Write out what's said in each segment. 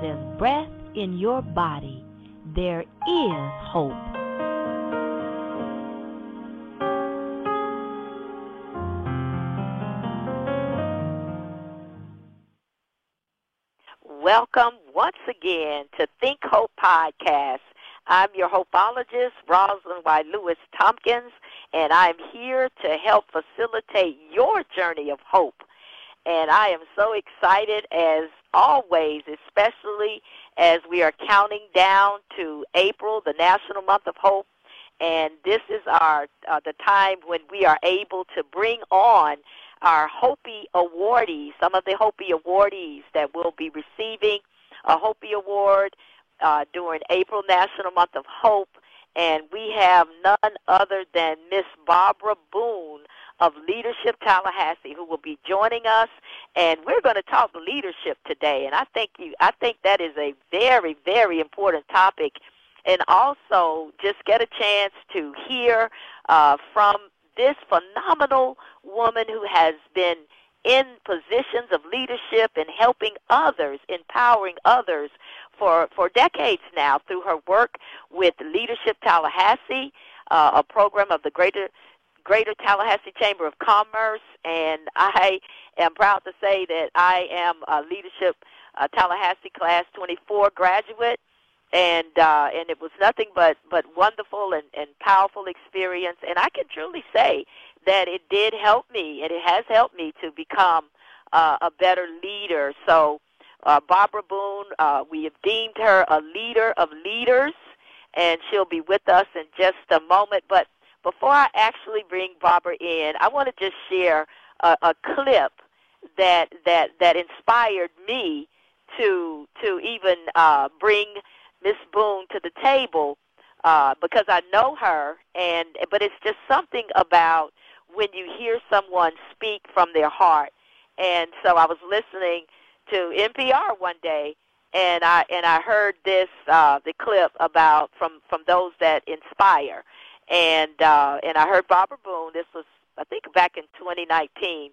there's breath in your body, there is hope. Welcome once again to Think Hope Podcast. I'm your hopeologist, Rosalind Y. Lewis Tompkins, and I'm here to help facilitate your journey of hope. And I am so excited as always, especially as we are counting down to April, the National Month of Hope. And this is our uh, the time when we are able to bring on our HOPEE awardees, some of the HOPEE awardees that will be receiving a HOPEE Award uh, during April National Month of Hope. And we have none other than Miss Barbara Boone of Leadership Tallahassee who will be joining us. And we're going to talk leadership today. And I think you I think that is a very very important topic. And also just get a chance to hear uh, from this phenomenal woman who has been in positions of leadership and helping others, empowering others for, for decades now through her work with Leadership Tallahassee, uh, a program of the Greater Greater Tallahassee Chamber of Commerce, and I am proud to say that I am a Leadership uh, Tallahassee Class 24 graduate, and uh, and it was nothing but but wonderful and, and powerful experience. And I can truly say that it did help me, and it has helped me to become uh, a better leader. So, uh, Barbara Boone, uh, we have deemed her a leader of leaders, and she'll be with us in just a moment. But before I actually bring Barbara in, I want to just share a, a clip that that that inspired me to to even uh, bring Miss Boone to the table uh, because I know her, and but it's just something about when you hear someone speak from their heart. And so I was listening to NPR one day, and I and I heard this uh, the clip about from from those that inspire, and uh, and I heard Barbara Boone. This was I think back in 2019,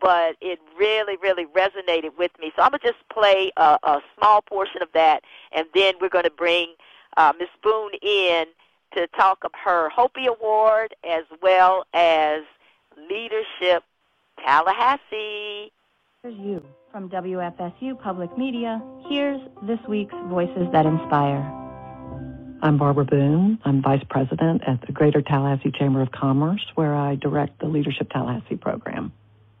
but it really really resonated with me. So I'm gonna just play a, a small portion of that, and then we're gonna bring uh, Miss Boone in to talk of her HOPEE Award as well as Leadership Tallahassee. Here's you from WFSU Public Media. Here's this week's Voices That Inspire. I'm Barbara Boone. I'm Vice President at the Greater Tallahassee Chamber of Commerce, where I direct the Leadership Tallahassee program.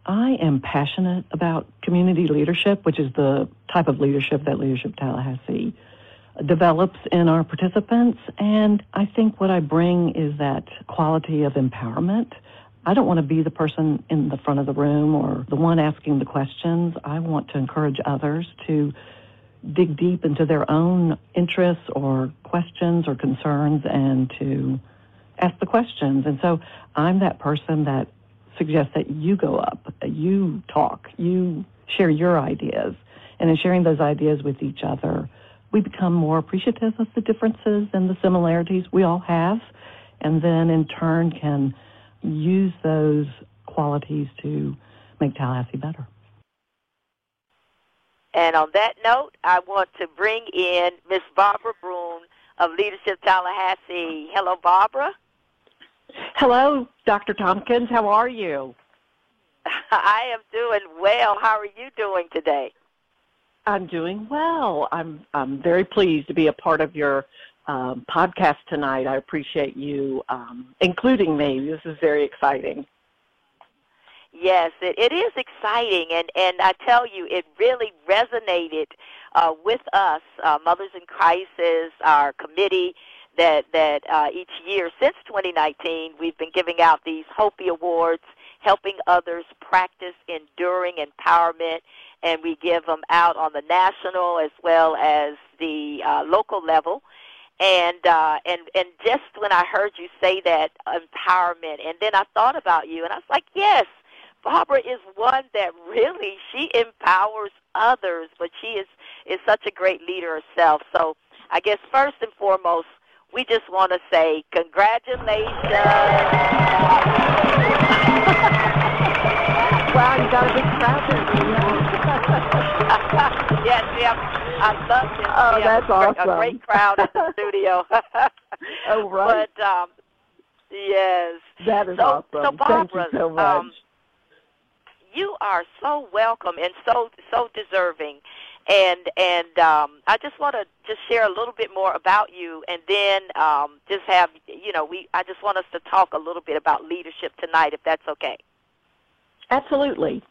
I am passionate about community leadership, which is the type of leadership that Leadership Tallahassee develops in our participants. And I think what I bring is that quality of empowerment. I don't want to be the person in the front of the room or the one asking the questions. I want to encourage others to dig deep into their own interests or questions or concerns and to ask the questions. And so I'm that person that suggests that you go up, you talk, you share your ideas. And in sharing those ideas with each other, we become more appreciative of the differences and the similarities we all have, and then in turn can use those qualities to make Tallahassee better. And on that note, I want to bring in Miss Barbara Boone of Leadership Tallahassee. Hello, Barbara. Hello, Dr. Tompkins. How are you? I am doing well. How are you doing today? I'm doing well. I'm I'm very pleased to be a part of your um, podcast tonight. I appreciate you um, including me. This is very exciting. Yes, it, it is exciting, and and I tell you, it really resonated uh, with us, uh, Mothers in Crisis, our committee that that uh, each year since 2019 we've been giving out these HOPEE Awards, helping others practice enduring empowerment and we give them out on the national as well as the uh, local level. And uh, and and just when I heard you say that empowerment, and then I thought about you, and I was like, yes, Barbara is one that really she empowers others, but she is is such a great leader herself. So I guess first and foremost, we just want to say congratulations. Wow, you got a big crowd there. yes, we have. I love this. Oh, that's a, awesome. a great crowd in the studio. oh, right. But um, yes, that is so, awesome. So Thank you so much. Um, you are so welcome and so so deserving and and um, I just want to just share a little bit more about you, and then um, just have you know we I just want us to talk a little bit about leadership tonight, if that's okay. Absolutely.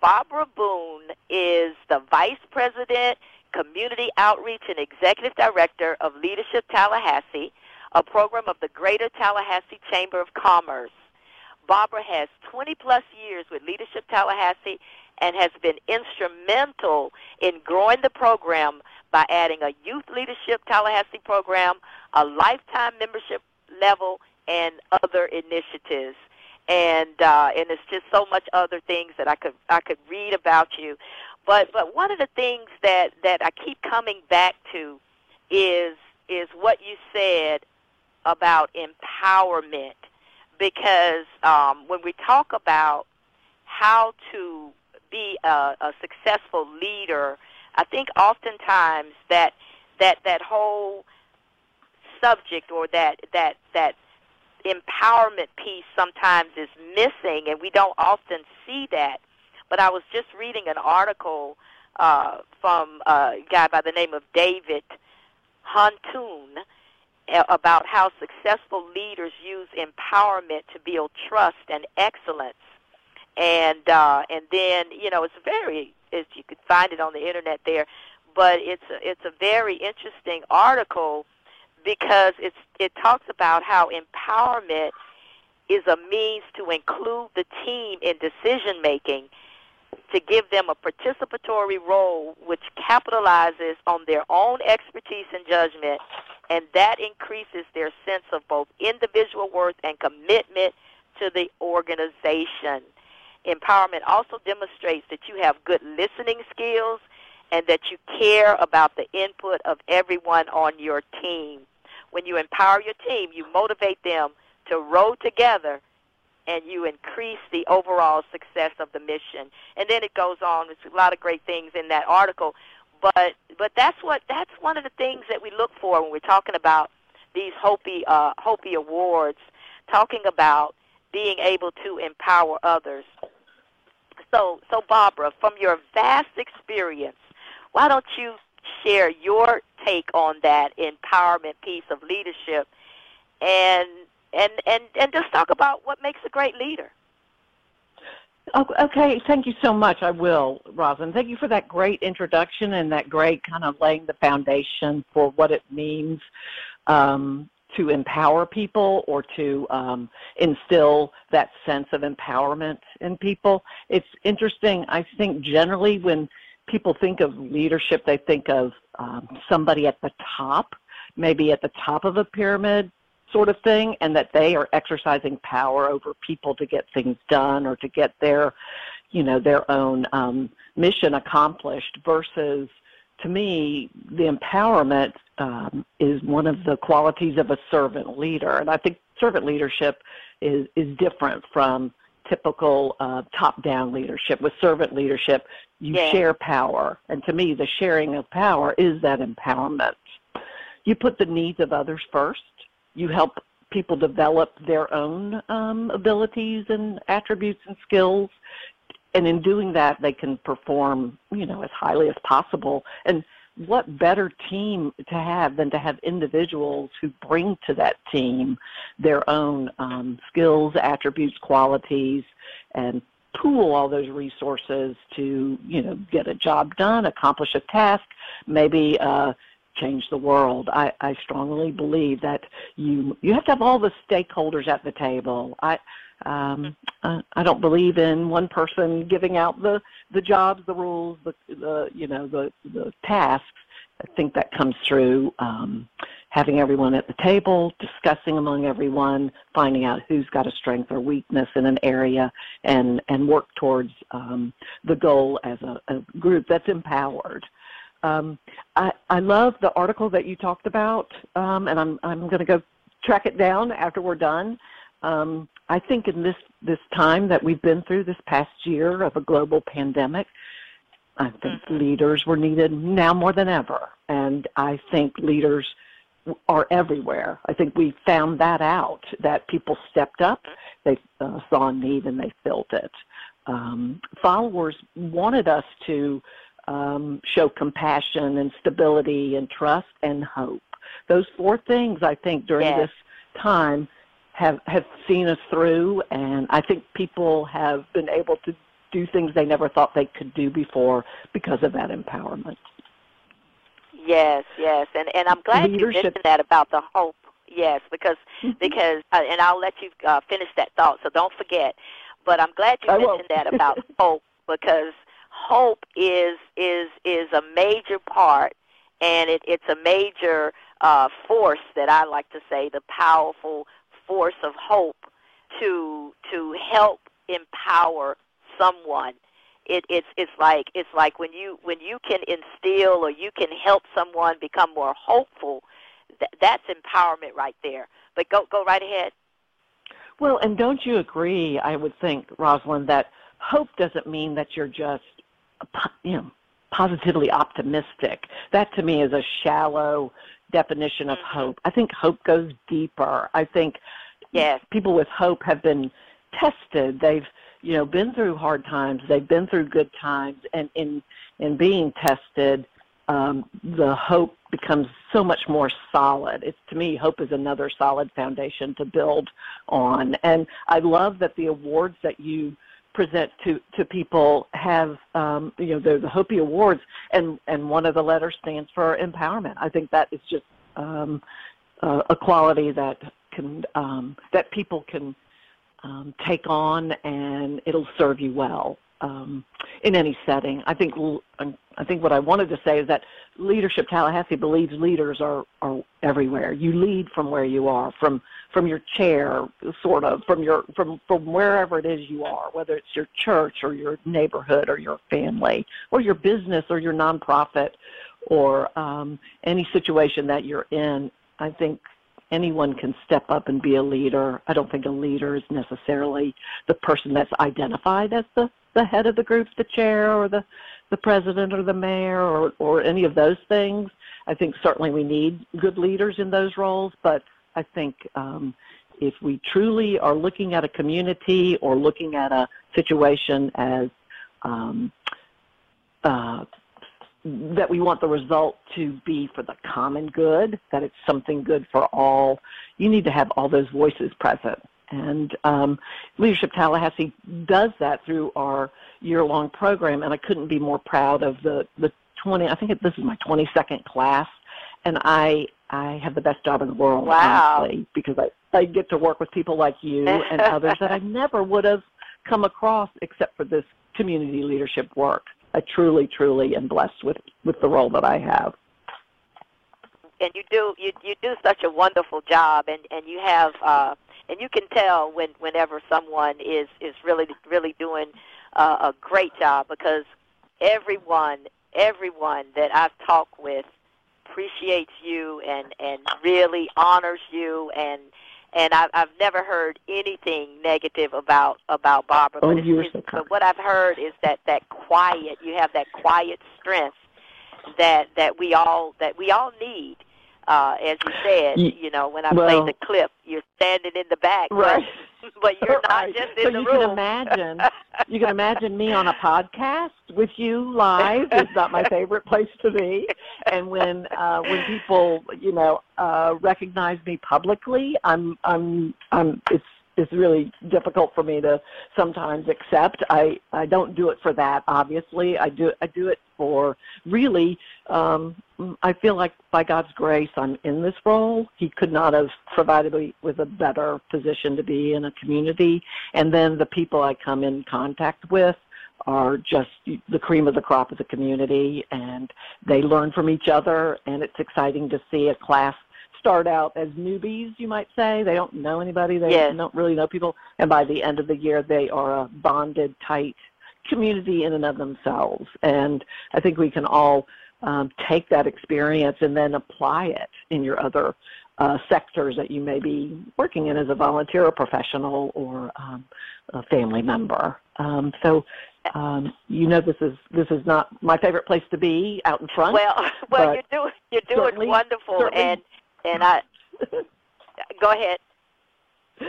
Barbara Boone is the Vice President, Community Outreach and Executive Director of Leadership Tallahassee, a program of the Greater Tallahassee Chamber of Commerce. Barbara has 20 plus years with Leadership Tallahassee and has been instrumental in growing the program by adding a Youth Leadership Tallahassee program, a lifetime membership level, and other initiatives. And uh, and it's just so much other things that I could I could read about you, but but one of the things that that I keep coming back to is is what you said about empowerment. Because um, when we talk about how to be a, a successful leader, I think oftentimes that that that whole subject or that that that empowerment piece sometimes is missing, and we don't often see that. But I was just reading an article uh, from a guy by the name of David Huntoon about how successful leaders use empowerment to build trust and excellence. And uh, and then you know it's very as you could find it on the internet there, but it's a, it's a very interesting article because it's it talks about how empowerment is a means to include the team in decision making to give them a participatory role which capitalizes on their own expertise and judgment and that increases their sense of both individual worth and commitment to the organization. Empowerment also demonstrates that you have good listening skills and that you care about the input of everyone on your team. When you empower your team, you motivate them to row together and you increase the overall success of the mission. And then it goes on. There's a lot of great things in that article. But but that's what that's one of the things that we look for when we're talking about these HOPEE uh, HOPEE awards, talking about being able to empower others. So so Barbara, from your vast experience, why don't you share your take on that empowerment piece of leadership and and and and just talk about what makes a great leader. Okay, thank you so much. I will, Rosin. Thank you for that great introduction and that great kind of laying the foundation for what it means um, to empower people or to um, instill that sense of empowerment in people. It's interesting. I think generally when people think of leadership, they think of um, somebody at the top, maybe at the top of a pyramid sort of thing, and that they are exercising power over people to get things done or to get their, you know, their own um, mission accomplished. Versus, to me, the empowerment um, is one of the qualities of a servant leader, and I think servant leadership is is different from typical uh, top-down leadership. With servant leadership, you Yeah. share power, and to me, the sharing of power is that empowerment. You put the needs of others first. You help people develop their own um, abilities and attributes and skills, and in doing that, they can perform, you know, as highly as possible. And what better team to have than to have individuals who bring to that team their own um, skills, attributes, qualities, and pool all those resources to, you know, get a job done, accomplish a task, maybe uh, change the world. I, I strongly believe that you you have to have all the stakeholders at the table. I um, I, I don't believe in one person giving out the the jobs, the rules, the the you know the the tasks. I think that comes through um, having everyone at the table, discussing among everyone, finding out who's got a strength or weakness in an area, and and work towards um, the goal as a, a group that's empowered. Um, I, I love the article that you talked about, um, and I'm I'm going to go track it down after we're done. Um, I think in this this time that we've been through this past year of a global pandemic, I think Mhm. leaders were needed now more than ever, and I think leaders are everywhere. I think we found that out that people stepped up, they uh, saw a need, and they filled it. Um, followers wanted us to um, show compassion and stability and trust and hope. Those four things, I think, during Yes. this time have have seen us through, and I think people have been able to do things they never thought they could do before because of that empowerment. Yes, yes, and and I'm glad you mentioned that about the hope. Yes, because Mhm. because uh, and I'll let you uh, finish that thought. So don't forget. But I'm glad you I mentioned that about hope because hope is is is a major part, and it, it's a major uh, force that I like to say the powerful force of hope to to help empower someone it, it's it's like it's like when you when you can instill or you can help someone become more hopeful th- that's empowerment right there but go go right ahead Well, and don't you agree? I would think, Rosalind, that hope doesn't mean that you're just, you know, positively optimistic. That to me is a shallow definition of Mhm. hope. I think hope goes deeper. I think yes people with hope have been tested. They've, you know, been through hard times. They've been through good times, and in in being tested, um, the hope becomes so much more solid. It's to me, hope is another solid foundation to build on. And I love that the awards that you present to to people have, um, you know, they're the HOPEE Awards, and and one of the letters stands for empowerment. I think that is just um, uh, a quality that can um, that people can um, take on, and it'll serve you well um, in any setting. I think l- I think what I wanted to say is that leadership Tallahassee believes leaders are are everywhere. You lead from where you are, from from your chair, sort of from your from from wherever it is you are, whether it's your church or your neighborhood or your family or your business or your nonprofit or um, any situation that you're in. I think anyone can step up and be a leader. I don't think a leader is necessarily the person that's identified as the, the head of the group, the chair, or the, the president, or the mayor, or, or any of those things. I think certainly we need good leaders in those roles, but I think um, if we truly are looking at a community or looking at a situation as um, uh, that we want the result to be for the common good, that it's something good for all, you need to have all those voices present. And um, Leadership Tallahassee does that through our year-long program, and I couldn't be more proud of the, the 20, I think it, this is my 22nd class, and I I have the best job in the world, Wow. honestly, because I, I get to work with people like you and others that I never would have come across except for this community leadership work. I truly, truly am blessed with, with the role that I have. and you do you you do such a wonderful job and and you have uh and you can tell when whenever someone is is really really doing uh, a great job because everyone everyone that I've talked with appreciates you and and really honors you and and I've I've never heard anything negative about about Barbara. Oh, but it's, you so kind. but what I've heard is that that quiet you have that quiet strength that that we all that we all need. Uh, as you said, you know, when I well- played the clip, you're standing in the back, but- but, you're not Right. just in so the you room. can imagine you can imagine me on a podcast with you live is not my favorite place to be and when uh when people you know uh recognize me publicly i'm i'm i'm it's it's really difficult for me to sometimes accept. I i don't do it for that obviously. I do i do it for really um i feel like by god's grace i'm in this role. He could not have provided me with a better position to be in a community. And then the people i come in contact with are just the cream of the crop of the community and they learn from each other and it's exciting to see a class start out as newbies you might say they don't know anybody they Yes. don't really know people and by the end of the year they are a bonded tight community in and of themselves and i think we can all um, take that experience and then apply it in your other uh, sectors that you may be working in as a volunteer or professional or um, a family member. Um, so um, you know this is this is not my favorite place to be out in front. Well, well, you're doing you're doing wonderful, and and I go ahead.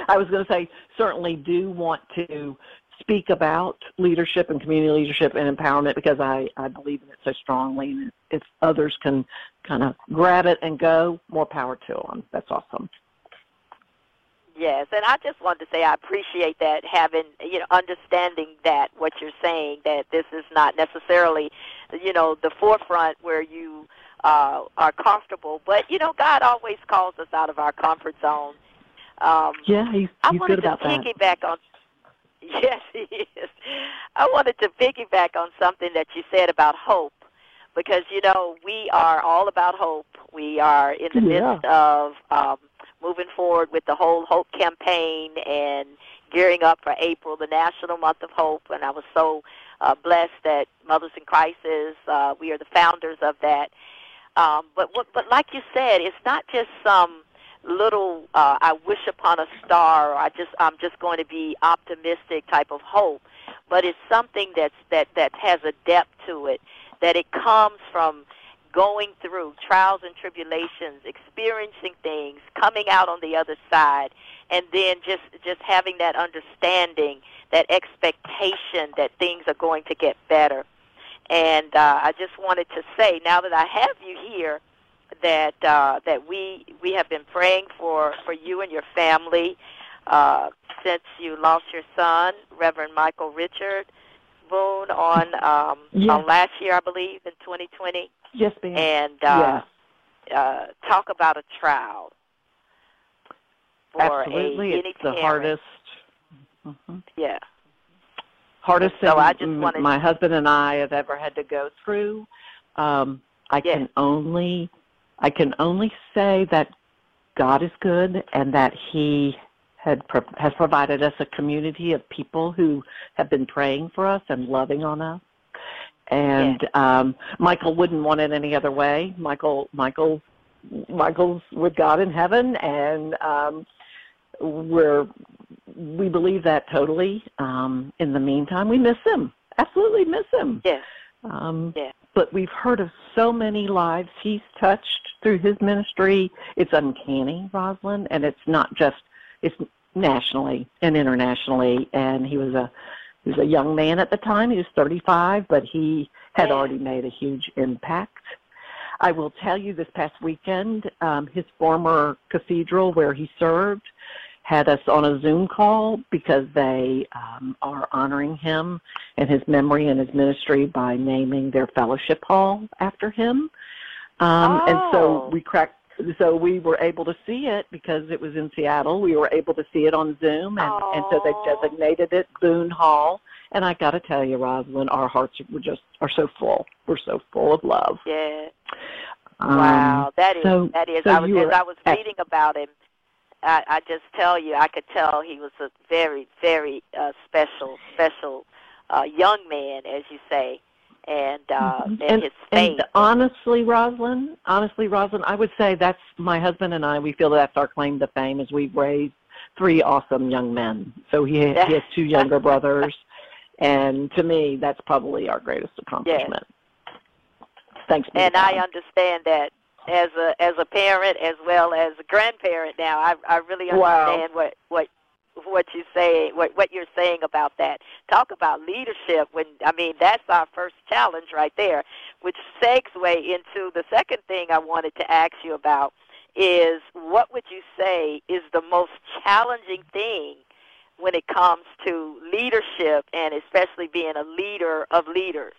I was going to say certainly do want to speak about leadership and community leadership and empowerment because I, I believe in it so strongly. And if others can kind of grab it and go, more power to them. That's awesome. Yes, and I just wanted to say I appreciate that having you know understanding that what you're saying that this is not necessarily you know the forefront where you uh, are comfortable, but you know God always calls us out of our comfort zone. Um, Yeah, he's, I wanted good to about that. piggyback on. Yes, he is. I wanted to piggyback on something that you said about hope, because you know we are all about hope. We are in the Yeah. midst of um, moving forward with the whole hope campaign and gearing up for April, the National Month of Hope. And I was so uh, blessed that Mothers in Crisis. Uh, we are the founders of that. Um, but what, but like you said, it's not just some little uh, I wish upon a star or I just I'm just going to be optimistic type of hope, but it's something that's that that has a depth to it that it comes from going through trials and tribulations, experiencing things, coming out on the other side, and then just just having that understanding, that expectation that things are going to get better. And uh, I just wanted to say, now that I have you here, that uh, that we we have been praying for for you and your family uh, since you lost your son, Reverend Michael Richard Boone, on um, Yes. on last year, I believe, in 2020, Yes, ma'am. and uh, yes, uh, talk about a trial for absolutely. a It's any the parent. hardest. mhm. Yeah. Hardest So thing I just wanted- my husband and I have ever had to go through. Um, I Yes. can only I can only say that God is good and that He had pro- has provided us a community of people who have been praying for us and loving on us. And um, Michael wouldn't want it any other way. Michael Michael Michael's with God in heaven, and um, we're we believe that totally. Um, in the meantime, we miss him. Absolutely miss him. Yes. Um, Yeah. But we've heard of so many lives he's touched through his ministry. It's uncanny, Rosalind, and it's not just it's nationally and internationally. And he was a he was a young man at the time. He was 35, but he had Yeah. already made a huge impact. I will tell you this past weekend, um, his former cathedral where he served had us on a Zoom call because they um, are honoring him and his memory and his ministry by naming their fellowship hall after him. Um, And Oh. so we cracked. So we were able to see it because it was in Seattle. We were able to see it on Zoom, and, and so they Oh. designated it Boone Hall. And I got to tell you, Rosalind, our hearts were just are so full. We're so full of love. Yeah. Um, Wow, that is so- that is. so I was as I was at- reading about him. I, I just tell you, I could tell he was a very, very uh, special, special uh, young man, as you say, and uh, Mhm. and, his faith. And honestly, Rosalind, honestly, Rosalind, I would say that's my husband and I. We feel that's our claim to fame, is we've raised three awesome young men. So he, he has two younger brothers, and to me, that's probably our greatest accomplishment. Thanks, be to and I understand that as a as a parent as well as a grandparent. Now, I I really Wow. understand what what what you say what what you're saying about that. Talk about leadership. When I mean that's our first challenge right there, which segue into the second thing I wanted to ask you about is what would you say is the most challenging thing when it comes to leadership and especially being a leader of leaders?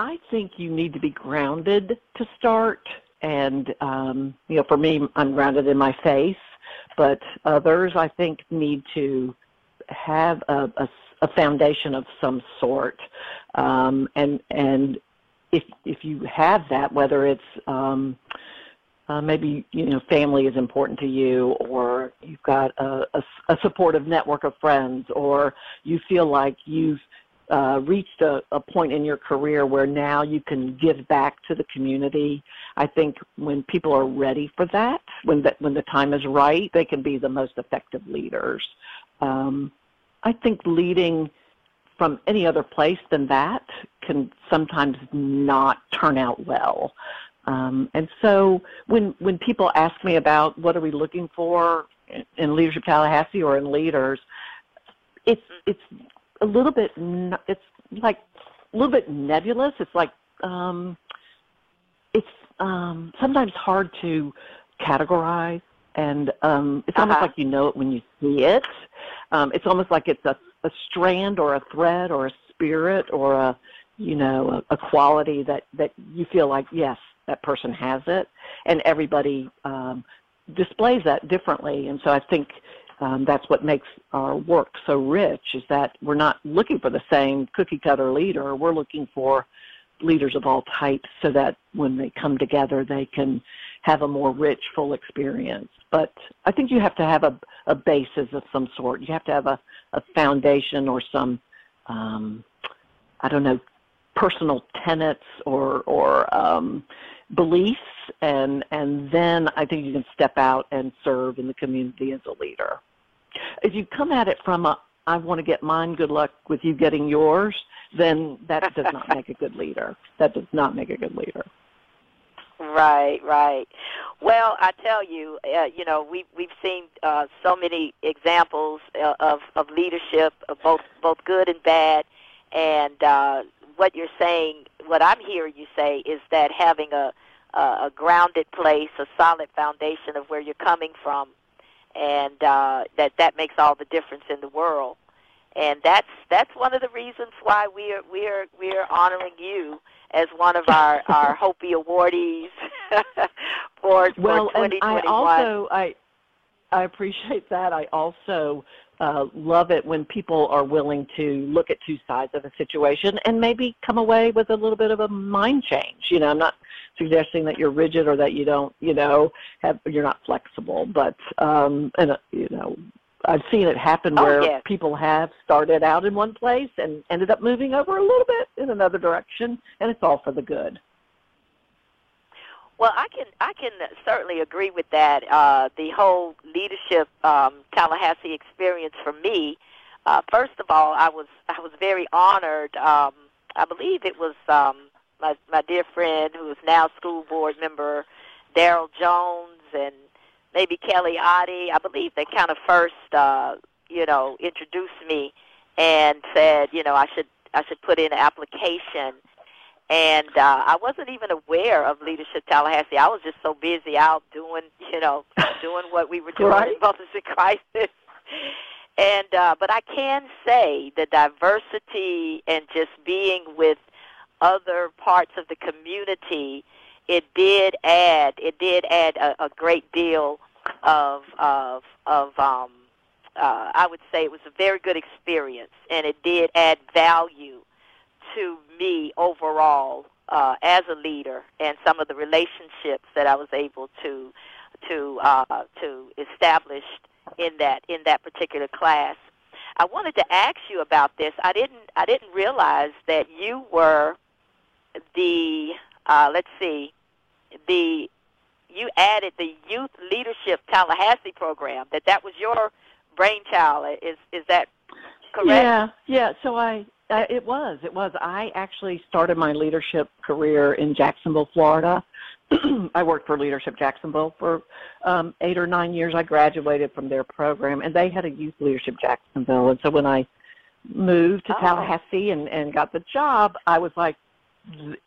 I think you need to be grounded to start. And, um, you know, for me, I'm grounded in my faith, but others, I think, need to have a, a, a foundation of some sort. Um, and, and if, if you have that, whether it's, um, uh, maybe you know family is important to you, or you've got a, a, a supportive network of friends, or you feel like you've uh, reached a, a point in your career where now you can give back to the community. I think when people are ready for that, when the, when the time is right, they can be the most effective leaders. Um, I think leading from any other place than that can sometimes not turn out well. Um, and so when when people ask me about what are we looking for in Leadership Tallahassee or in leaders, it's it's a little bit it's like a little bit nebulous. It's like um, it's um, sometimes hard to categorize, and um, it's almost uh-huh. like you know it when you see it. Um, it's almost like it's a, a strand or a thread or a spirit or a you know a, a quality that that you feel like yes that person has it, and everybody um, displays that differently. And so I think um, that's what makes our work so rich is that we're not looking for the same cookie cutter leader. We're looking for leaders of all types so that when they come together they can have a more rich, full experience. But I think you have to have a, a basis of some sort. You have to have a, a foundation or some, um, I don't know, personal tenets or, or um, beliefs, and, and then I think you can step out and serve in the community as a leader. If you come at it from a, I want to get mine, good luck with you getting yours, then that does not make a good leader. That does not make a good leader. Right, right. Well, I tell you, uh, you know, we we've seen uh, so many examples uh, of of leadership, of both both good and bad, and uh, what you're saying, what I'm hearing you say, is that having a a grounded place, a solid foundation of where you're coming from, and uh, that that makes all the difference in the world. And that's that's one of the reasons why we are we are we are honoring you as one of our our HOPEE awardees for well, for 2021. Well, and I also I I appreciate that. I also uh, love it when people are willing to look at two sides of a situation and maybe come away with a little bit of a mind change. You know, I'm not suggesting that you're rigid or that you don't, you know, have you're not flexible, but um, and uh, you know, I've seen it happen oh, where yes. people have started out in one place and ended up moving over a little bit in another direction, and it's all for the good. Well, I can I can certainly agree with that. Uh, the whole leadership um, Tallahassee experience for me. Uh, first of all, I was I was very honored. Um, I believe it was um, my my dear friend who is now school board member, Daryl Jones, and maybe Kelly Oddie. I believe they kind of first uh, you know introduced me and said you know I should I should put in an application and uh, I wasn't even aware of Leadership Tallahassee. I was just so busy out doing, you know, doing what we were doing right. in Mothers in Crisis. And uh, but I can say the diversity and just being with other parts of the community, it did add it did add a, a great deal of of of um, uh, I would say it was a very good experience, and it did add value to me overall uh, as a leader and some of the relationships that I was able to to uh, to establish in that in that particular class. I wanted to ask you about this. I didn't I didn't realize that you were the uh, let's see the you added the Youth Leadership Tallahassee program. That that was your brainchild. Is is that correct? Yeah, yeah. So I uh, it was. It was. I actually started my leadership career in Jacksonville, Florida. I worked for Leadership Jacksonville for um, eight or nine years. I graduated from their program, and they had a youth leadership Jacksonville. And so when I moved to Oh. Tallahassee and, and got the job, I was like,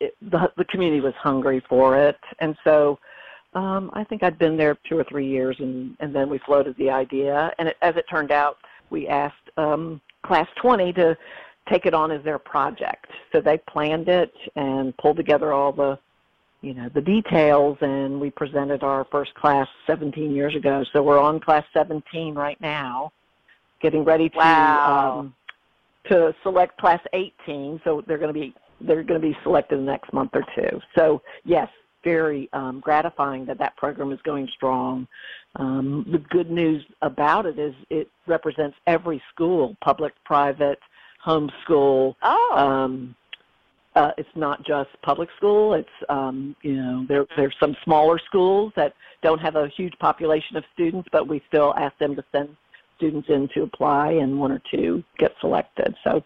it, the the community was hungry for it, and so um, I think I'd been there two or three years, and and then we floated the idea, and it, as it turned out, we asked um, Class 20 to take it on as their project. So they planned it and pulled together all the, you know, the details, and we presented our first class 17 years ago. So we're on class 17 right now, getting ready to Wow. um, to select class 18. So they're going to be they're going to be selected the next month or two. So yes, very um, gratifying that that program is going strong. Um, the good news about it is it represents every school, public, private, homeschool. Oh. Um, uh, it's not just public school. It's um, you know there there's some smaller schools that don't have a huge population of students, but we still ask them to send students in to apply, and one or two get selected. So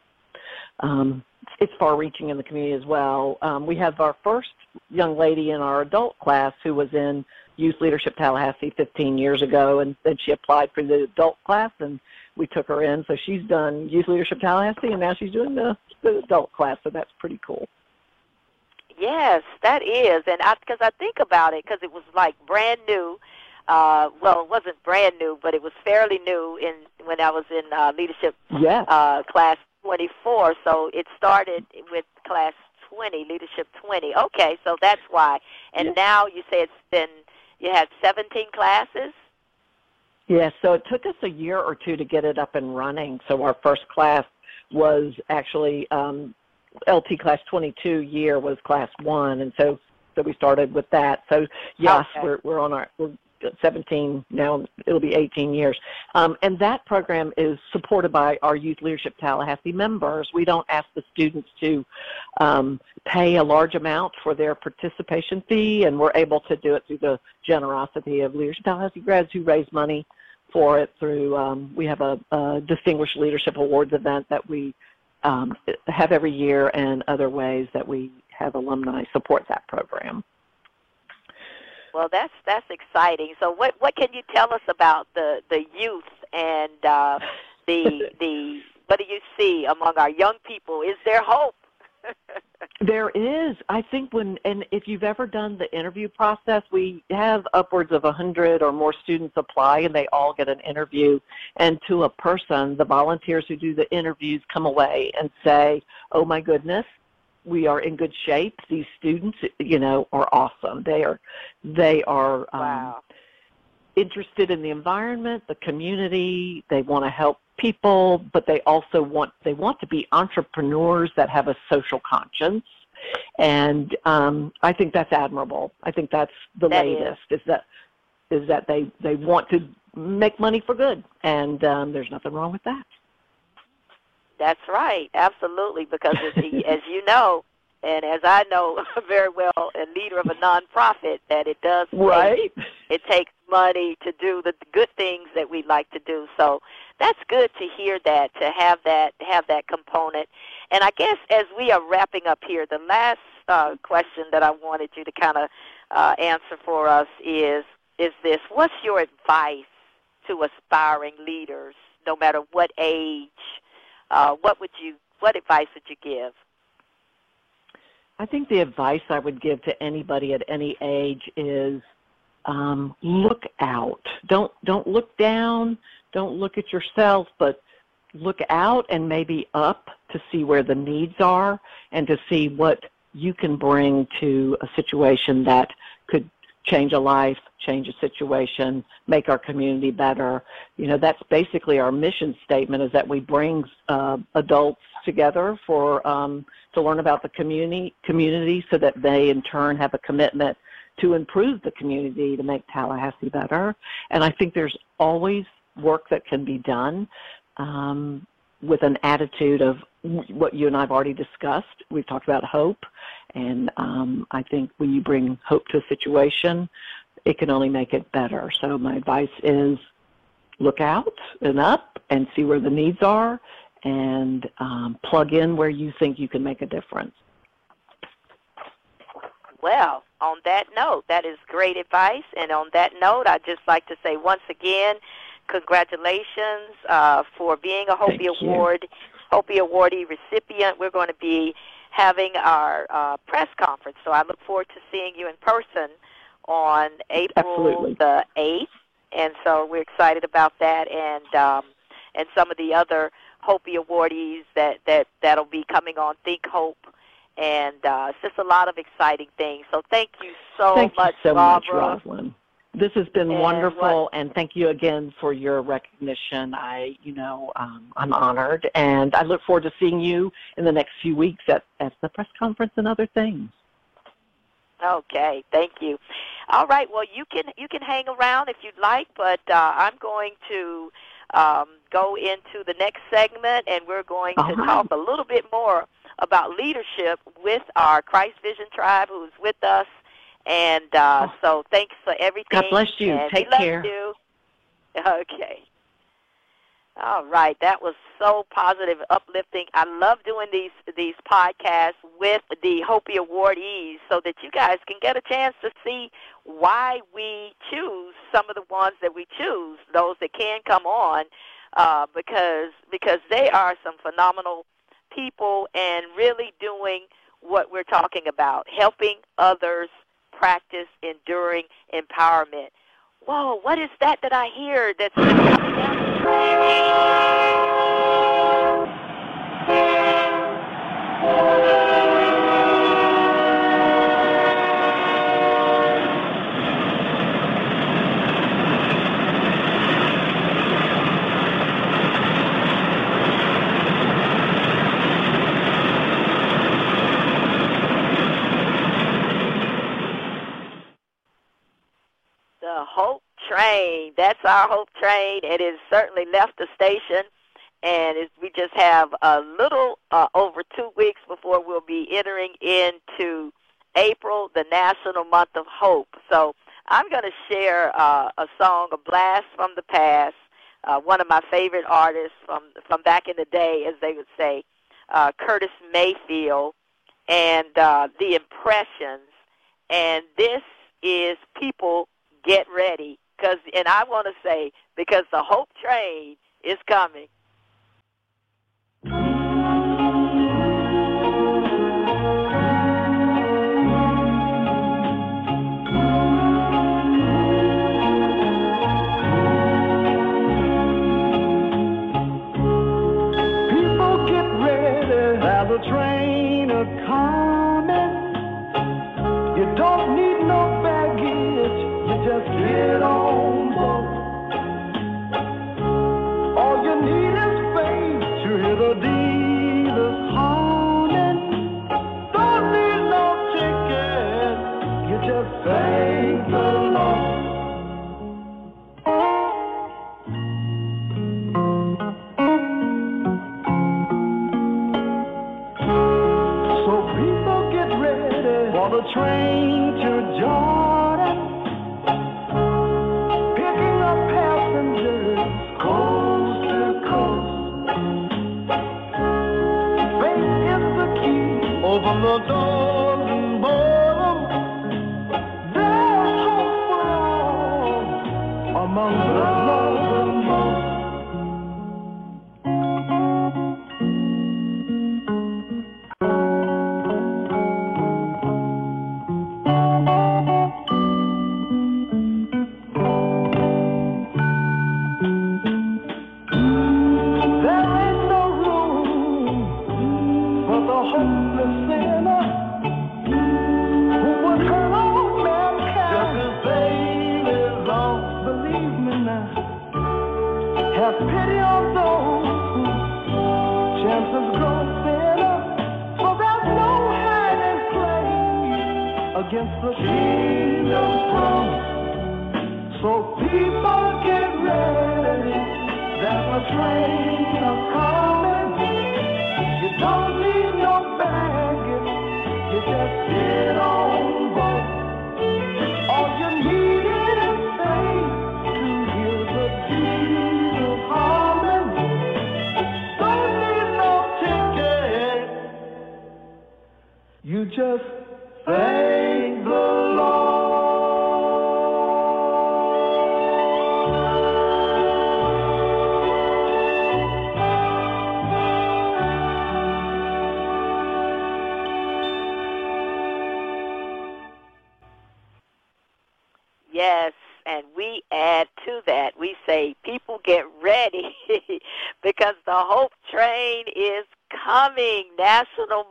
um, it's far-reaching in the community as well. Um, we have our first young lady in our adult class who was in Youth Leadership Tallahassee 15 years ago, and then she applied for the adult class, and we took her in. So she's done Youth Leadership Tallahassee, and now she's doing the, the adult class. So that's pretty cool. Yes, that is, and because I, I think about it, because it was like brand new. Uh, well, it wasn't brand new, but it was fairly new in when I was in uh, leadership yeah. uh, class 24. So it started with class 20, leadership 20. Okay, so that's why. And yeah. now you say it's been you had 17 classes. Yes, yeah, so it took us a year or two to get it up and running. So our first class was actually um, LT class 22 year was class one, and so so we started with that. So yes, okay. we're we're on our we're 17 now it'll be 18 years um, and that program is supported by our youth leadership tallahassee members we don't ask the students to um, pay a large amount for their participation fee and we're able to do it through the generosity of leadership tallahassee grads who raise money for it through um, we have a, a distinguished leadership awards event that we um, have every year and other ways that we have alumni support that program. Well, that's that's exciting. So, what what can you tell us about the the youth and uh, the the what do you see among our young people? Is there hope? there is. I think when and if you've ever done the interview process, we have upwards of a hundred or more students apply, and they all get an interview. And to a person, the volunteers who do the interviews come away and say, "Oh my goodness, we are in good shape. These students, you know, are awesome. They are, they are um, wow. interested in the environment, the community. They want to help people, but they also want they want to be entrepreneurs that have a social conscience. And um, I think that's admirable. I think that's the that latest is. is that is that they they want to make money for good, and um, there's nothing wrong with that. That's right, absolutely. Because as, as you know, and as I know very well, a leader of a nonprofit, that it does right. Take, it takes money to do the good things that we like to do. So that's good to hear that, to have that, have that component. And I guess as we are wrapping up here, the last uh, question that I wanted you to kind of uh, answer for us is is this: What's your advice to aspiring leaders, no matter what age? Uh, what would you? What advice would you give? I think the advice I would give to anybody at any age is um, look out. Don't don't look down. Don't look at yourself, but look out and maybe up to see where the needs are and to see what you can bring to a situation that could change a life, change a situation, make our community better. You know, that's basically our mission statement is that we bring uh, adults together for um, to learn about the community community so that they in turn have a commitment to improve the community to make Tallahassee better. And I think there's always work that can be done um, with an attitude of what you and I have already discussed. We've talked about hope, and um, I think when you bring hope to a situation, it can only make it better. So my advice is look out and up and see where the needs are and um, plug in where you think you can make a difference. Well, on that note, that is great advice. And on that note, I'd just like to say once again, congratulations uh, for being a HOPEE Thank Award, you. HOPEE Awardee recipient. We're going to be having our uh, press conference, so I look forward to seeing you in person on April Absolutely. the eighth. And so we're excited about that, and um, and some of the other HOPEE awardees that that that'll be coming on Think Hope and uh, it's just a lot of exciting things. So thank you so thank much, you so Barbara. much. This has been and wonderful, what, and thank you again for your recognition. I, you know, um, I'm honored, and I look forward to seeing you in the next few weeks at, at the press conference and other things. Okay, thank you. All right, well, you can you can hang around if you'd like, but uh, I'm going to um, go into the next segment, and we're going All to right. talk a little bit more about leadership with our Christ Vision tribe who's with us. And uh, Oh. so thanks for everything. God bless you. and Take care. You. Okay. All right, that was so positive, uplifting. I love doing these these podcasts with the HOPEE awardees so that you guys can get a chance to see why we choose some of the ones that we choose, those that can come on, uh, because because they are some phenomenal people and really doing what we're talking about, helping others practice enduring empowerment. Whoa, what is that that I hear that's Hope Train. That's our Hope Train. It has certainly left the station, and we just have a little uh, over two weeks before we'll be entering into April, the National Month of Hope. So I'm going to share uh, a song, a blast from the past. Uh, one of my favorite artists from from back in the day, as they would say, uh, Curtis Mayfield, and uh, the Impressions. And this is people get ready because and I want to say because the hope train is coming. People get ready, a train a coming. You don't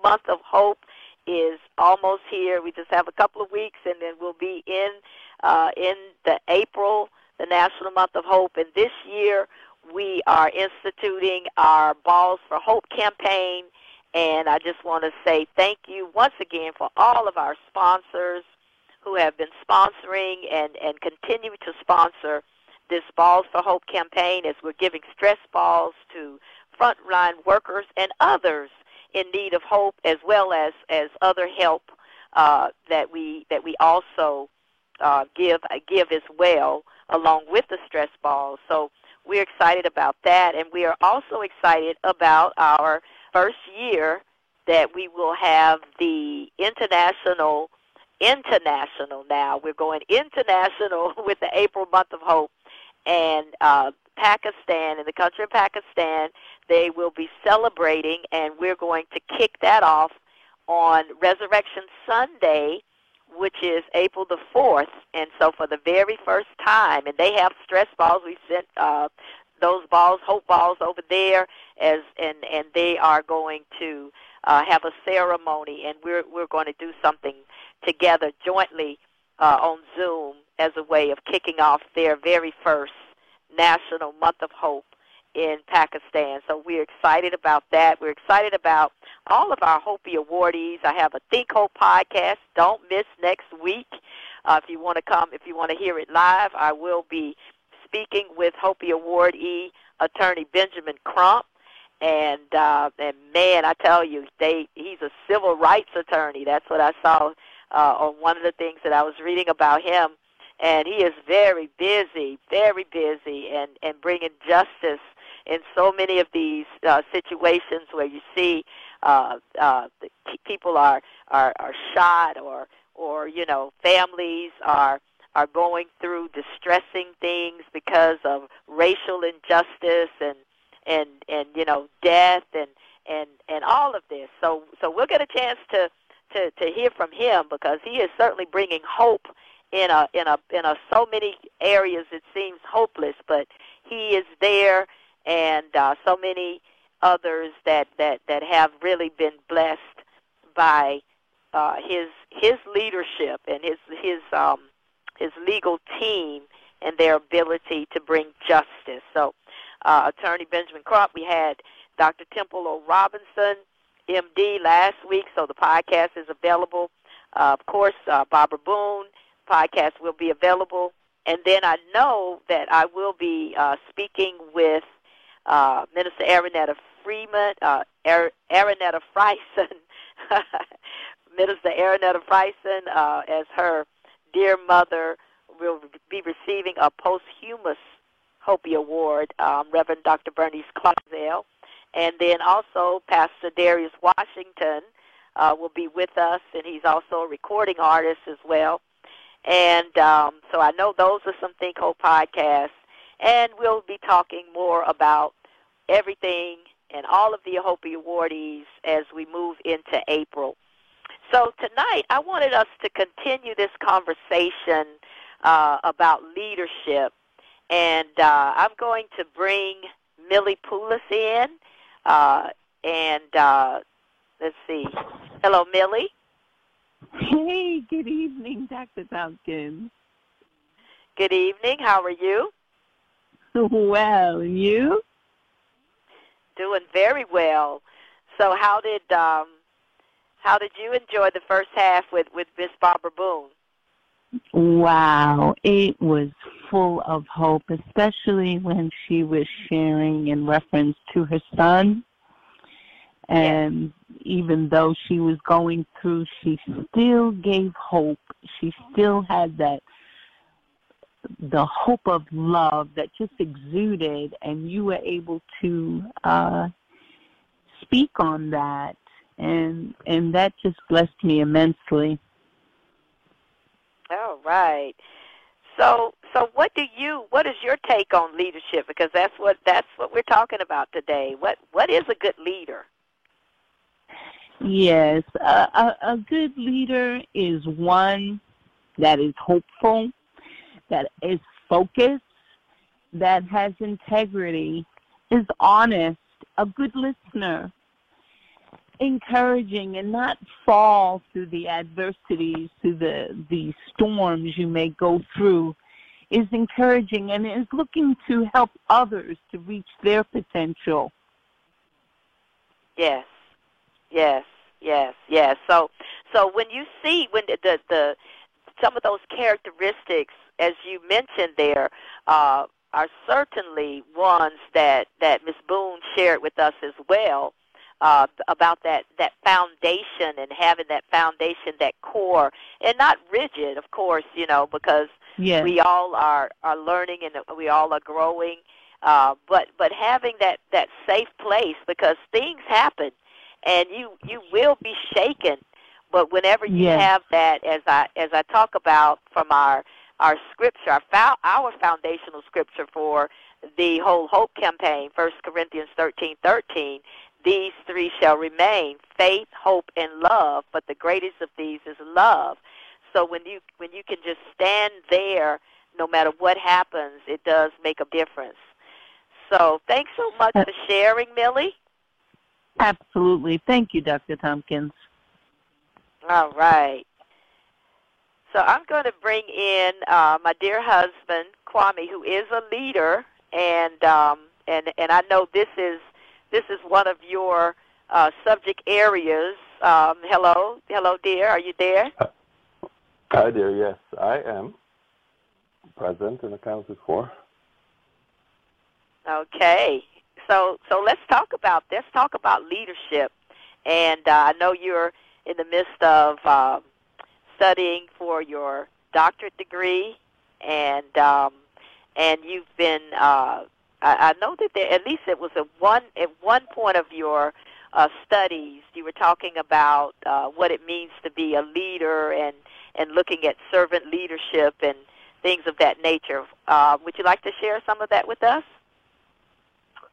Month of Hope is almost here. We just have a couple of weeks, and then we'll be in uh, in the April, the National Month of Hope. And this year, we are instituting our Balls for Hope campaign. And I just want to say thank you once again for all of our sponsors who have been sponsoring and, and continue to sponsor this Balls for Hope campaign as we're giving stress balls to frontline workers and others in need of hope as well as, as other help uh, that we that we also uh, give give as well along with the stress balls. So we're excited about that, and we are also excited about our first year that we will have the international international now. We're going international with the April month of hope and uh, Pakistan, in the country of Pakistan, they will be celebrating, and we're going to kick that off on Resurrection Sunday, which is April the 4th. And so, for the very first time, and they have stress balls. We sent uh, those balls, hope balls, over there, as and and they are going to uh, have a ceremony, and we're we're going to do something together jointly uh, on Zoom as a way of kicking off their very first National Month of Hope in Pakistan. So we're excited about that. We're excited about all of our HOPEE awardees. I have a Think Hope podcast. Don't miss next week. Uh, if you want to come, if you want to hear it live, I will be speaking with HOPEE awardee attorney Benjamin Crump. And uh, and man, I tell you, they he's a civil rights attorney. That's what I saw uh, on one of the things that I was reading about him and he is very busy, very busy, and and bringing justice in so many of these uh, situations where you see uh, uh, people are, are are shot or or you know families are are going through distressing things because of racial injustice and and and you know death and and and all of this. So so we'll get a chance to to to hear from him because he is certainly bringing hope in a in a in a so many areas it seems hopeless, but he is there, and uh, so many others that that that have really been blessed by uh, his his leadership and his his um, his legal team and their ability to bring justice. So, uh, Attorney Benjamin Crump, we had Dr. Temple O. Robinson, MD, last week, so the podcast is available. Uh, of course, uh, Barbara Boone podcast will be available. And then I know that I will be uh, speaking with uh, Minister Aranetta Freeman, uh, Friesen, Minister Aranetta Friesen, uh, as her dear mother will be receiving a posthumous HOPEE Award, um, Reverend Dr. Bernice Clausell. And then also Pastor Darius Washington uh, will be with us, and he's also a recording artist as well. And um, so I know those are some Think Hope podcasts. And we'll be talking more about everything and all of the HOPEE awardees as we move into April. So tonight, I wanted us to continue this conversation uh, about leadership. And uh, I'm going to bring Millie Poulos in. Uh, and uh, let's see. Hello, Millie. Hey, good evening, Dr. Tompkins. Good evening. How are you? Well, you? Doing very well. So, how did um, how did you enjoy the first half with with Miss Barbara Boone? Wow, it was full of hope, especially when she was sharing in reference to her son and even though she was going through, she still gave hope. She still had that the hope of love that just exuded, and you were able to uh, speak on that, and and that just blessed me immensely. All right. So so what do you what is your take on leadership because that's what that's what we're talking about today. What what is a good leader? Yes, a, a, good leader is one that is hopeful, that is focused, that has integrity, is honest, a good listener, encouraging and not fall through the adversities, through the, the storms you may go through, is encouraging and is looking to help others to reach their potential. Yes. Yes, yes, yes. So, so when you see when the the, the some of those characteristics, as you mentioned there, uh, are certainly ones that that Ms. Boone shared with us as well. Uh, about that that foundation and having that foundation, that core, and not rigid, of course, you know, because yes. we all are are learning and we all are growing. Uh, but but having that that safe place because things happen, and you you will be shaken. But whenever you Yes. have that, as I as I talk about from our our scripture, our, fou- our foundational scripture for the whole hope campaign, First Corinthians thirteen thirteen. These three shall remain: faith, hope, and love. But the greatest of these is love. So when you when you can just stand there, no matter what happens, it does make a difference. So thanks so much uh, for sharing, Millie. Absolutely. Thank you, Dr. Tompkins. All right. So I'm going to bring in uh, my dear husband Kwame, who is a leader, and um, and and I know this is this is one of your uh, subject areas. Um, hello, hello, dear. Are you there? Hi, dear. Yes, I am present and accounted for. Okay. So so let's talk about let's talk about leadership, and uh, I know you're in the midst of um, studying for your doctorate degree, and um, and you've been. Uh, I, I know that there, at least it was a one at one point of your uh, studies you were talking about uh, what it means to be a leader and and looking at servant leadership and things of that nature. Uh, would you like to share some of that with us?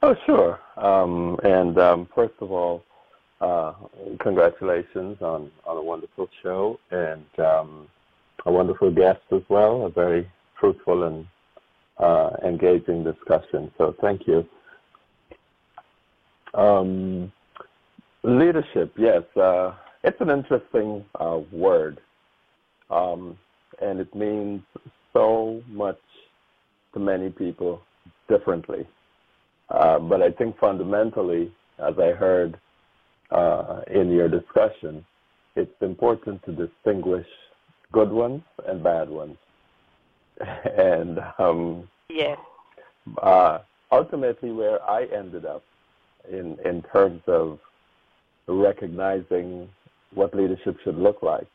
Oh, sure. Um, and um, first of all, uh, congratulations on, on a wonderful show and um, a wonderful guest as well, a very fruitful and uh, engaging discussion. So thank you. Um, leadership, yes, uh, it's an interesting uh, word, um, and it means so much to many people differently. Uh, but I think fundamentally, as I heard uh, in your discussion, it's important to distinguish good ones and bad ones. and um, Yes. uh, ultimately, where I ended up in, in terms of recognizing what leadership should look like,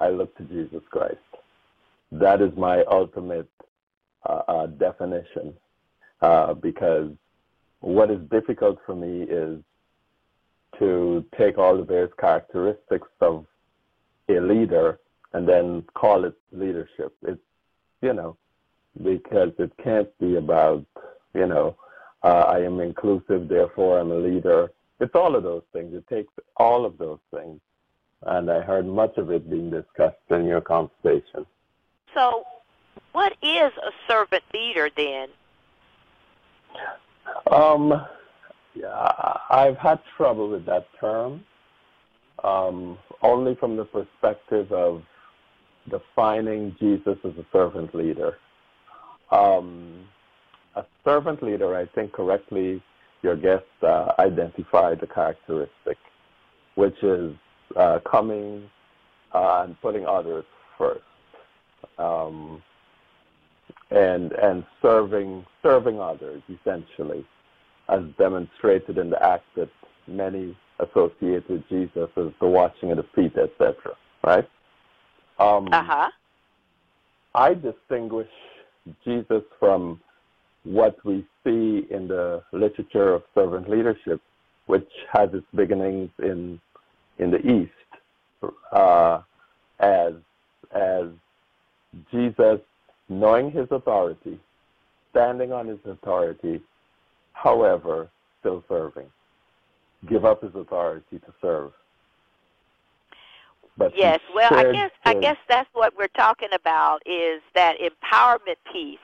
I look to Jesus Christ. That is my ultimate uh, uh, definition uh, because what is difficult for me is to take all the various characteristics of a leader and then call it leadership. It's, you know, because it can't be about, you know, uh, I am inclusive, therefore I'm a leader. It's all of those things. It takes all of those things. And I heard much of it being discussed in your conversation. So, what is a servant leader then? Um, yeah, I've had trouble with that term, um, only from the perspective of defining Jesus as a servant leader. Um, a servant leader, I think correctly, your guest uh, identified the characteristic, which is uh, coming uh, and putting others first. Um, and and serving serving others essentially, as demonstrated in the act that many associate with Jesus as the washing of the feet, etc. Right? Um, Uh huh. I distinguish Jesus from what we see in the literature of servant leadership, which has its beginnings in in the East, uh, as as Jesus knowing his authority, standing on his authority, however, still serving. Give up his authority to serve. But Yes. Well, I guess I guess that's what we're talking about is that empowerment piece.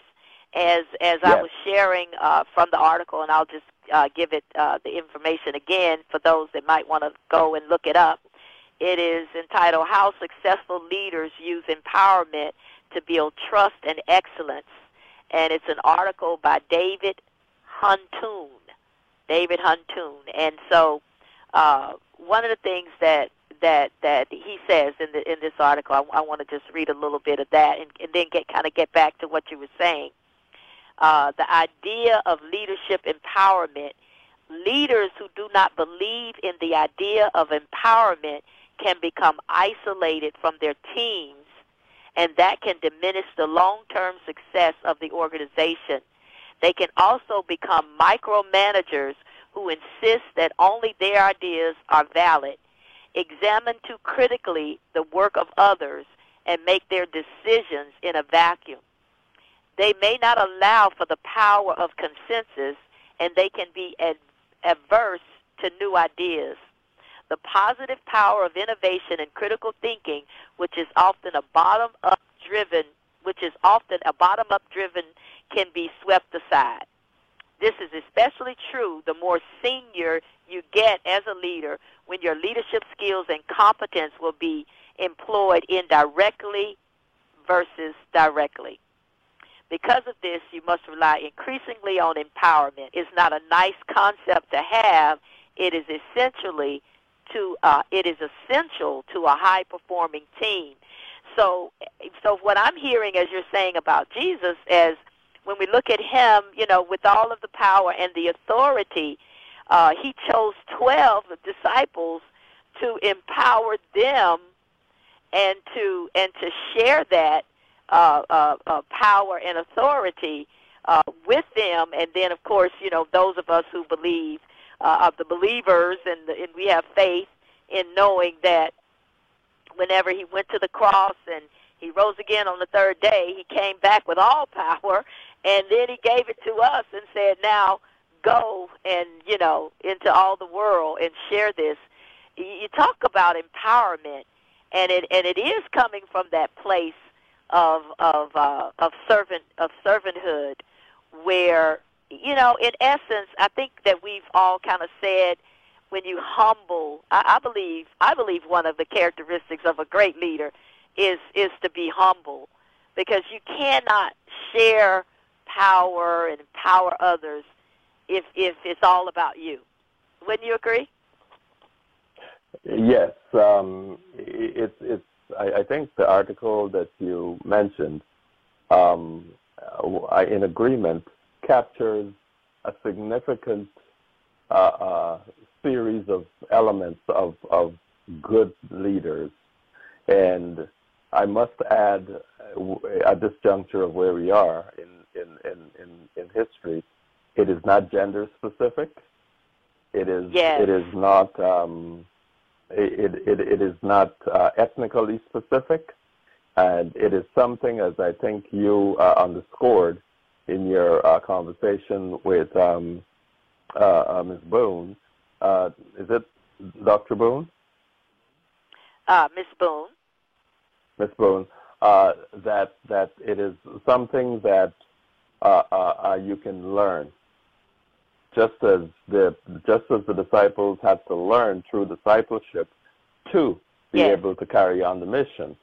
As as I was sharing uh, from the article, and I'll just uh, give it uh, the information again for those that might want to go and look it up. It is entitled "How Successful Leaders Use Empowerment to Build Trust and Excellence," and it's an article by David Huntoon. David Huntoon, and so uh, one of the things that that that he says in the in this article. I, I want to just read a little bit of that and, and then get kind of get back to what you were saying. Uh, the idea of leadership empowerment. Leaders who do not believe in the idea of empowerment can become isolated from their teams, and that can diminish the long-term success of the organization. They can also become micromanagers who insist that only their ideas are valid, examine too critically the work of others, and make their decisions in a vacuum. They may not allow for the power of consensus, and they can be ad- adverse to new ideas. The positive power of innovation and critical thinking, which is often a bottom up driven, which is often a bottom up driven, can be swept aside. This is especially true the more senior you get as a leader when your leadership skills and competence will be employed indirectly versus directly. Because of this, you must rely increasingly on empowerment. It's not a nice concept to have. It is essentially to uh, it is essential to a high performing team. So, so what I'm hearing as you're saying about Jesus is when we look at him, you know, with all of the power and the authority, uh, he chose 12 disciples to empower them and to and to share that uh, uh, uh, power and authority uh, with them. And then, of course, you know, those of us who believe, uh, of the believers, and, the, and we have faith in knowing that whenever he went to the cross and he rose again on the third day, he came back with all power, and then he gave it to us and said, now go and, you know, into all the world and share this. You talk about empowerment, and it and it is coming from that place of of uh, of servant of servanthood, where you know, in essence, I think that we've all kind of said when you humble. I, I believe I believe one of the characteristics of a great leader is is to be humble, because you cannot share power and empower others if if it's all about you. Wouldn't you agree? Yes, um, it's it's. I, I, think the article that you mentioned, um, I, in agreement, captures a significant uh, uh, series of elements of of good leaders, and I must add, at this juncture of where we are in in in in, in history, it is not gender specific. It is yes. it is not. Um, it, it, it is not uh, ethnically specific, and it is something, as I think you uh, underscored in your uh, conversation with um, uh, uh, Ms. Boone. Uh, is it Dr. Boone? Ms. Boone. Ms. Boone. that that it is something that you can learn just as the just as the disciples had to learn through discipleship to be yes. able to carry on the mission.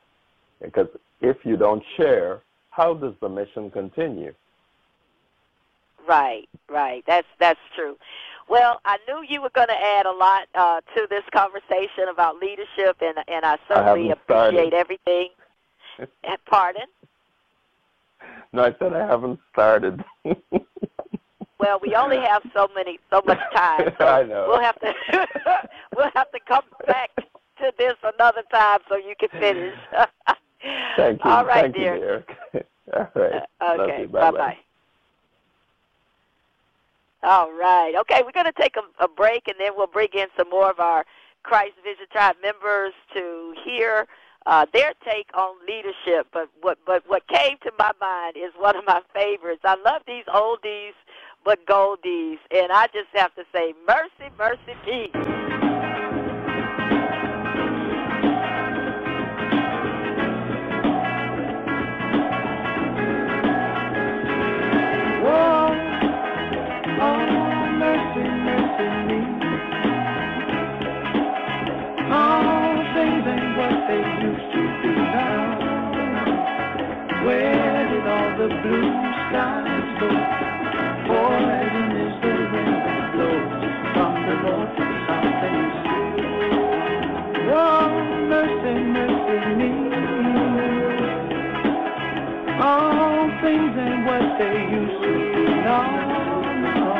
Because if you don't share, how does the mission continue? Right, right. That's that's true. Well, I knew you were going to add a lot uh, to this conversation about leadership, and and I certainly I appreciate started. everything. Pardon? No, I said I haven't started. Well, we only have so many, so much time. So I know. We'll have to, we'll have to come back to this another time so you can finish. Thank you. All right, Thank dear. You, Derek. All right. Uh, okay. Bye bye. All right. Okay, we're going to take a, a break, and then we'll bring in some more of our Christ Vision Tribe members to hear uh, their take on leadership. But what but what came to my mind is one of my favorites. I love these oldies but goldies, and I just have to say, mercy, mercy me. The blue skies go? Poison is the wind that blows from the north and south and east. Whoa, mercy, mercy me. All things ain't what they used to be. No, no.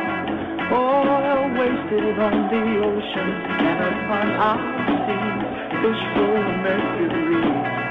Oil wasted on the ocean and upon our seas. Fish full of mercury.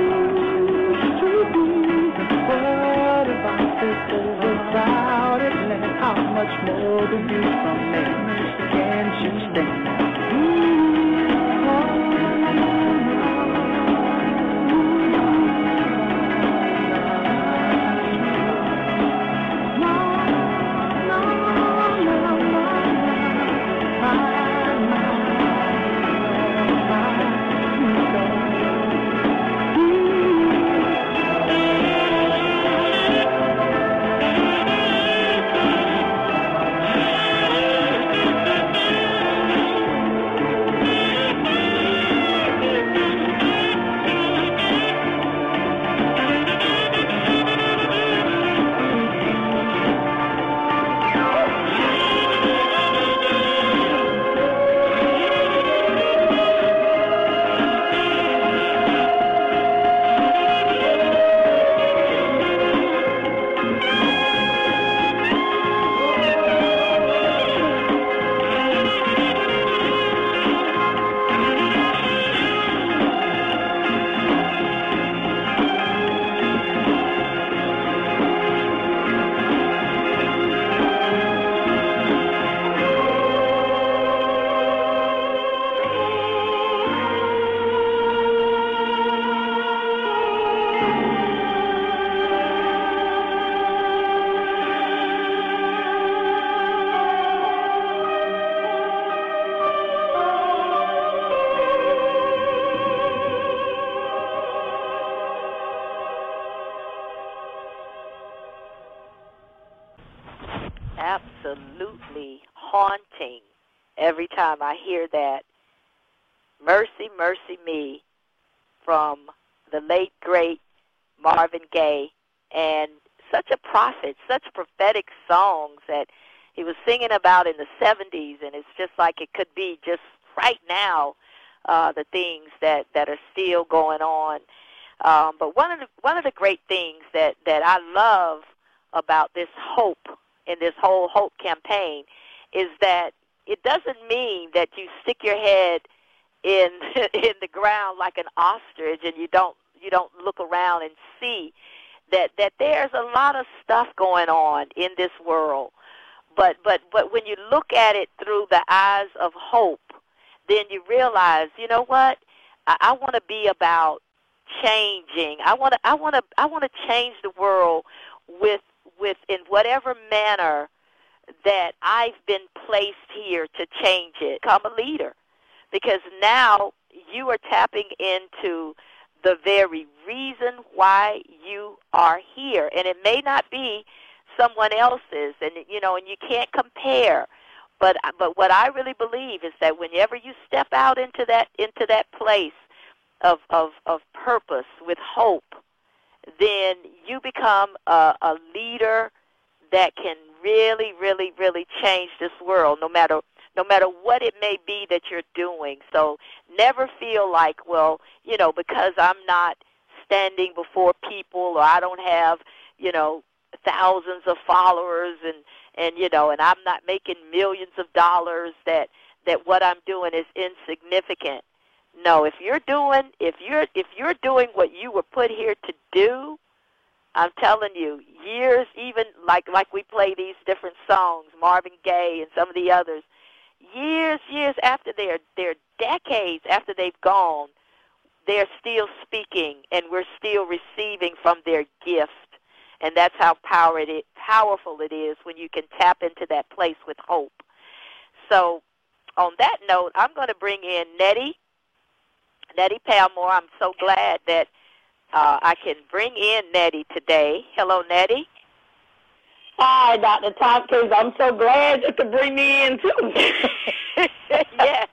much more than you from me? Can't you stand? Every time I hear that. Mercy, mercy me from the late, great Marvin Gaye. And such a prophet, such prophetic songs that he was singing about in the 70s. And it's just like it could be just right now uh, the things that, that are still going on. Um, but one of the one of the great things that, that I love about this hope in this whole hope campaign is that it doesn't mean that you stick your head in in the ground like an ostrich and you don't you don't look around and see that that there's a lot of stuff going on in this world. But but but when you look at it through the eyes of hope then you realize you know what? I, I want to be about changing. I want to i want to i want to change the world with with in whatever manner that I've been placed here to change it. Become a leader. Because now you are tapping into the very reason why you are here. And it may not be someone else's and you know, and you can't compare. But but what I really believe is that whenever you step out into that into that place of of, of purpose with hope, then you become a, a leader that can really, really, really change this world, no matter no matter what it may be that you're doing. So never feel like, well, you know, because I'm not standing before people or I don't have, you know, thousands of followers and and you know, and I'm not making millions of dollars that that what I'm doing is insignificant. No, if you're doing if you're if you're doing what you were put here to do, I'm telling you, years even like like we play these different songs, Marvin Gaye and some of the others, years years after they're they're decades after they've gone, they're still speaking and we're still receiving from their gift. And that's how power it is, powerful it is when you can tap into that place with hope. So, on that note, I'm going to bring in Nettie Nettie Palmore. I'm so glad that uh, I can bring in Nettie today. Hello, Nettie. Hi, Dr. Tompkins. I'm so glad you could bring me in, too. yes,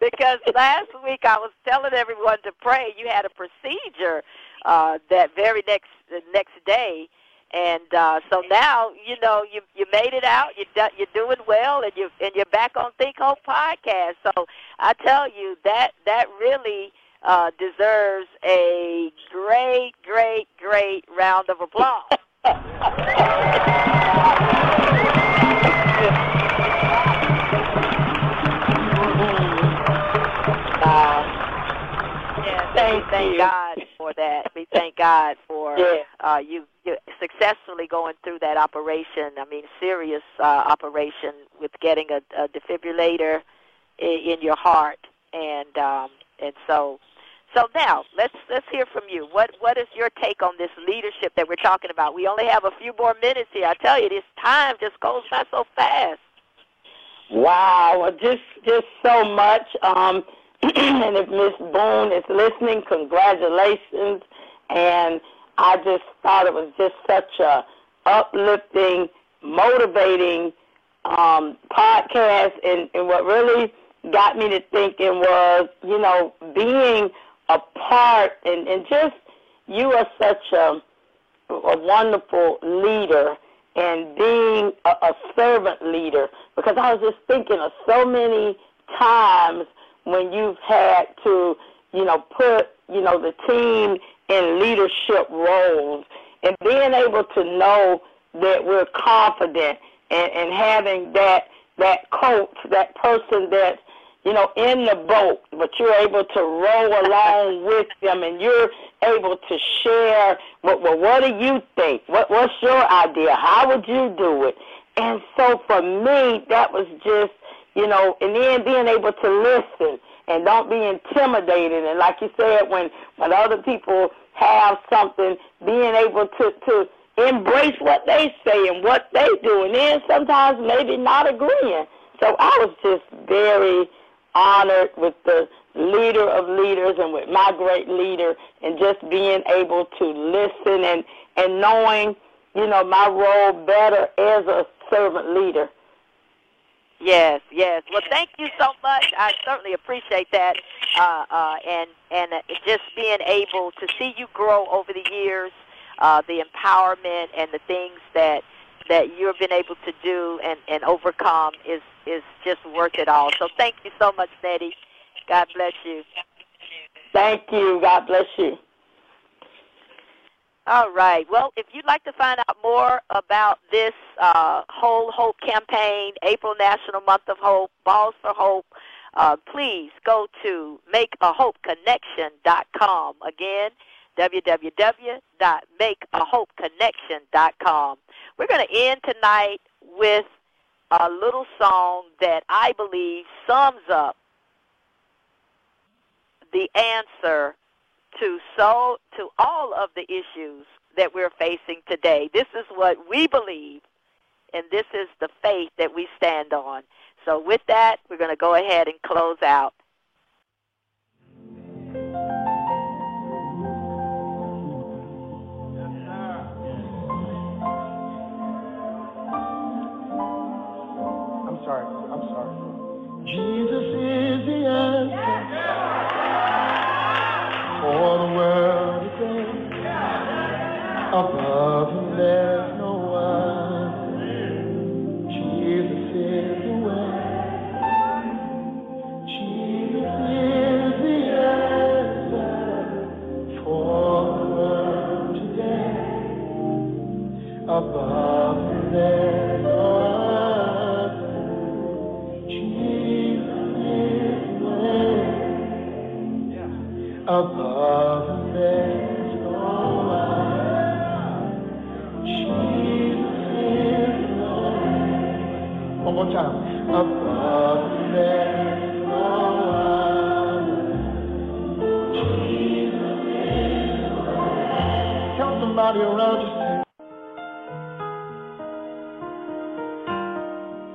because last week I was telling everyone to pray. You had a procedure uh, that very next the next day, and uh, so now you know you you made it out. You do, you're doing well, and you and you're back on Think Hope podcast. So I tell you that that really uh, deserves a great, great, great round of applause. Yeah, Thank thank. God for that. We thank God for Yeah. uh, you, you successfully going through that operation. I mean, serious uh, operation with getting a, a defibrillator in, in your heart, and um, and so so now let's let's hear from you. What what is your take on this leadership that we're talking about? We only have a few more minutes here. I tell you, this time just goes by so fast. Wow, just just so much. Um, and if Miss Boone is listening, congratulations. And I just thought it was just such a uplifting, motivating um, podcast. And, and what really got me to thinking was, you know, being a part and, and just you are such a, a wonderful leader and being a, a servant leader. Because I was just thinking of so many times when you've had to, you know, put, you know, the team in leadership roles and being able to know that we're confident and, and having that that coach, that person that's, you know, in the boat, but you're able to row along with them and you're able to share what well, what do you think? What what's your idea? How would you do it? And so for me that was just you know, and then being able to listen and don't be intimidated. And like you said, when when other people have something, being able to to embrace what they say and what they do, and then sometimes maybe not agreeing. So I was just very honored with the leader of leaders and with my great leader, and just being able to listen and and knowing, you know, my role better as a servant leader. Yes, yes. Well, thank you so much. I certainly appreciate that, uh, uh, and and uh, just being able to see you grow over the years, uh, the empowerment and the things that that you've been able to do and and overcome is is just worth it all. So thank you so much, Nettie. God bless you. Thank you. God bless you. All right. Well, if you'd like to find out more about this uh, whole Hope campaign, April National Month of Hope, Balls for Hope, uh, please go to makeahopeconnection.com. Again, www.makeahopeconnection.com. We're going to end tonight with a little song that I believe sums up the answer to so to all of the issues that we're facing today. This is what we believe and this is the faith that we stand on. So with that, we're going to go ahead and close out. Sorry. I'm sorry. Jesus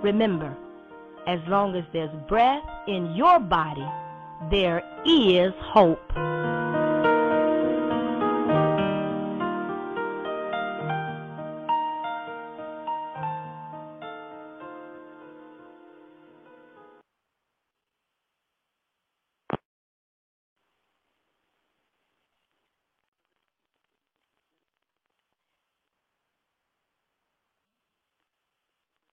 Remember, as long as there's breath in your body, there is hope.